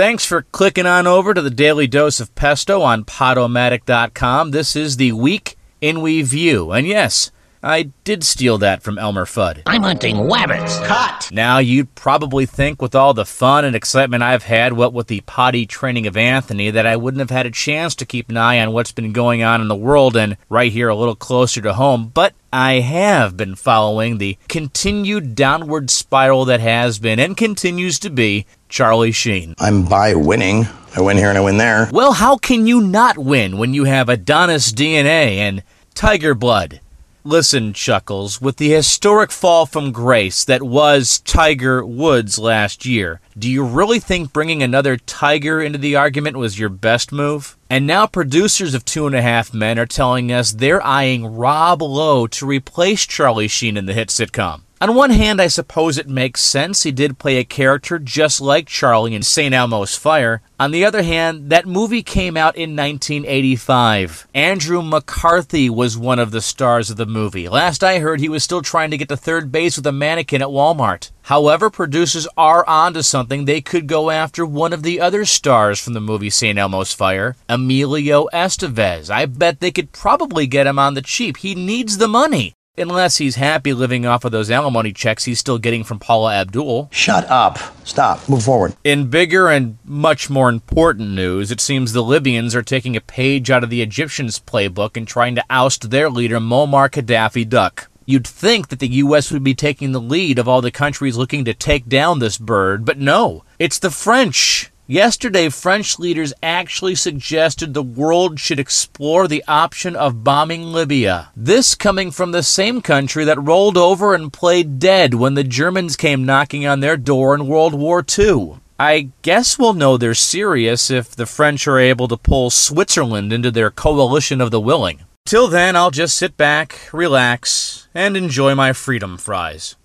Thanks for clicking on over to the Daily Dose of Pesto on Podomatic.com. This is the Week in Review. And yes, I did steal that from Elmer Fudd. I'm hunting wabbits. Cut! Now, you'd probably think with all the fun and excitement I've had, what with the potty training of Anthony, that I wouldn't have had a chance to keep an eye on what's been going on in the world and right here a little closer to home. But I have been following the continued downward spiral that has been and continues to be Charlie Sheen. I'm by winning. I win here and I win there. Well, how can you not win when you have Adonis DNA and Tiger Blood? Listen, Chuckles, with the historic fall from grace that was Tiger Woods last year, do you really think bringing another Tiger into the argument was your best move? And now producers of Two and a Half Men are telling us they're eyeing Rob Lowe to replace Charlie Sheen in the hit sitcom. On one hand, I suppose it makes sense. He did play a character just like Charlie in St. Elmo's Fire. On the other hand, that movie came out in 1985. Andrew McCarthy was one of the stars of the movie. Last I heard, he was still trying to get to third base with a mannequin at Walmart. However, producers are onto something. They could go after one of the other stars from the movie St. Elmo's Fire, Emilio Estevez. I bet they could probably get him on the cheap. He needs the money. Unless he's happy living off of those alimony checks he's still getting from Paula Abdul. Shut up. Stop. Move forward. In bigger and much more important news, it seems the Libyans are taking a page out of the Egyptians' playbook and trying to oust their leader, Muammar Gaddafi Duck. You'd think that the U.S. would be taking the lead of all the countries looking to take down this bird, but no, it's the French. Yesterday, French leaders actually suggested the world should explore the option of bombing Libya. This coming from the same country that rolled over and played dead when the Germans came knocking on their door in World War II. I guess we'll know they're serious if the French are able to pull Switzerland into their coalition of the willing. Till then, I'll just sit back, relax, and enjoy my freedom fries.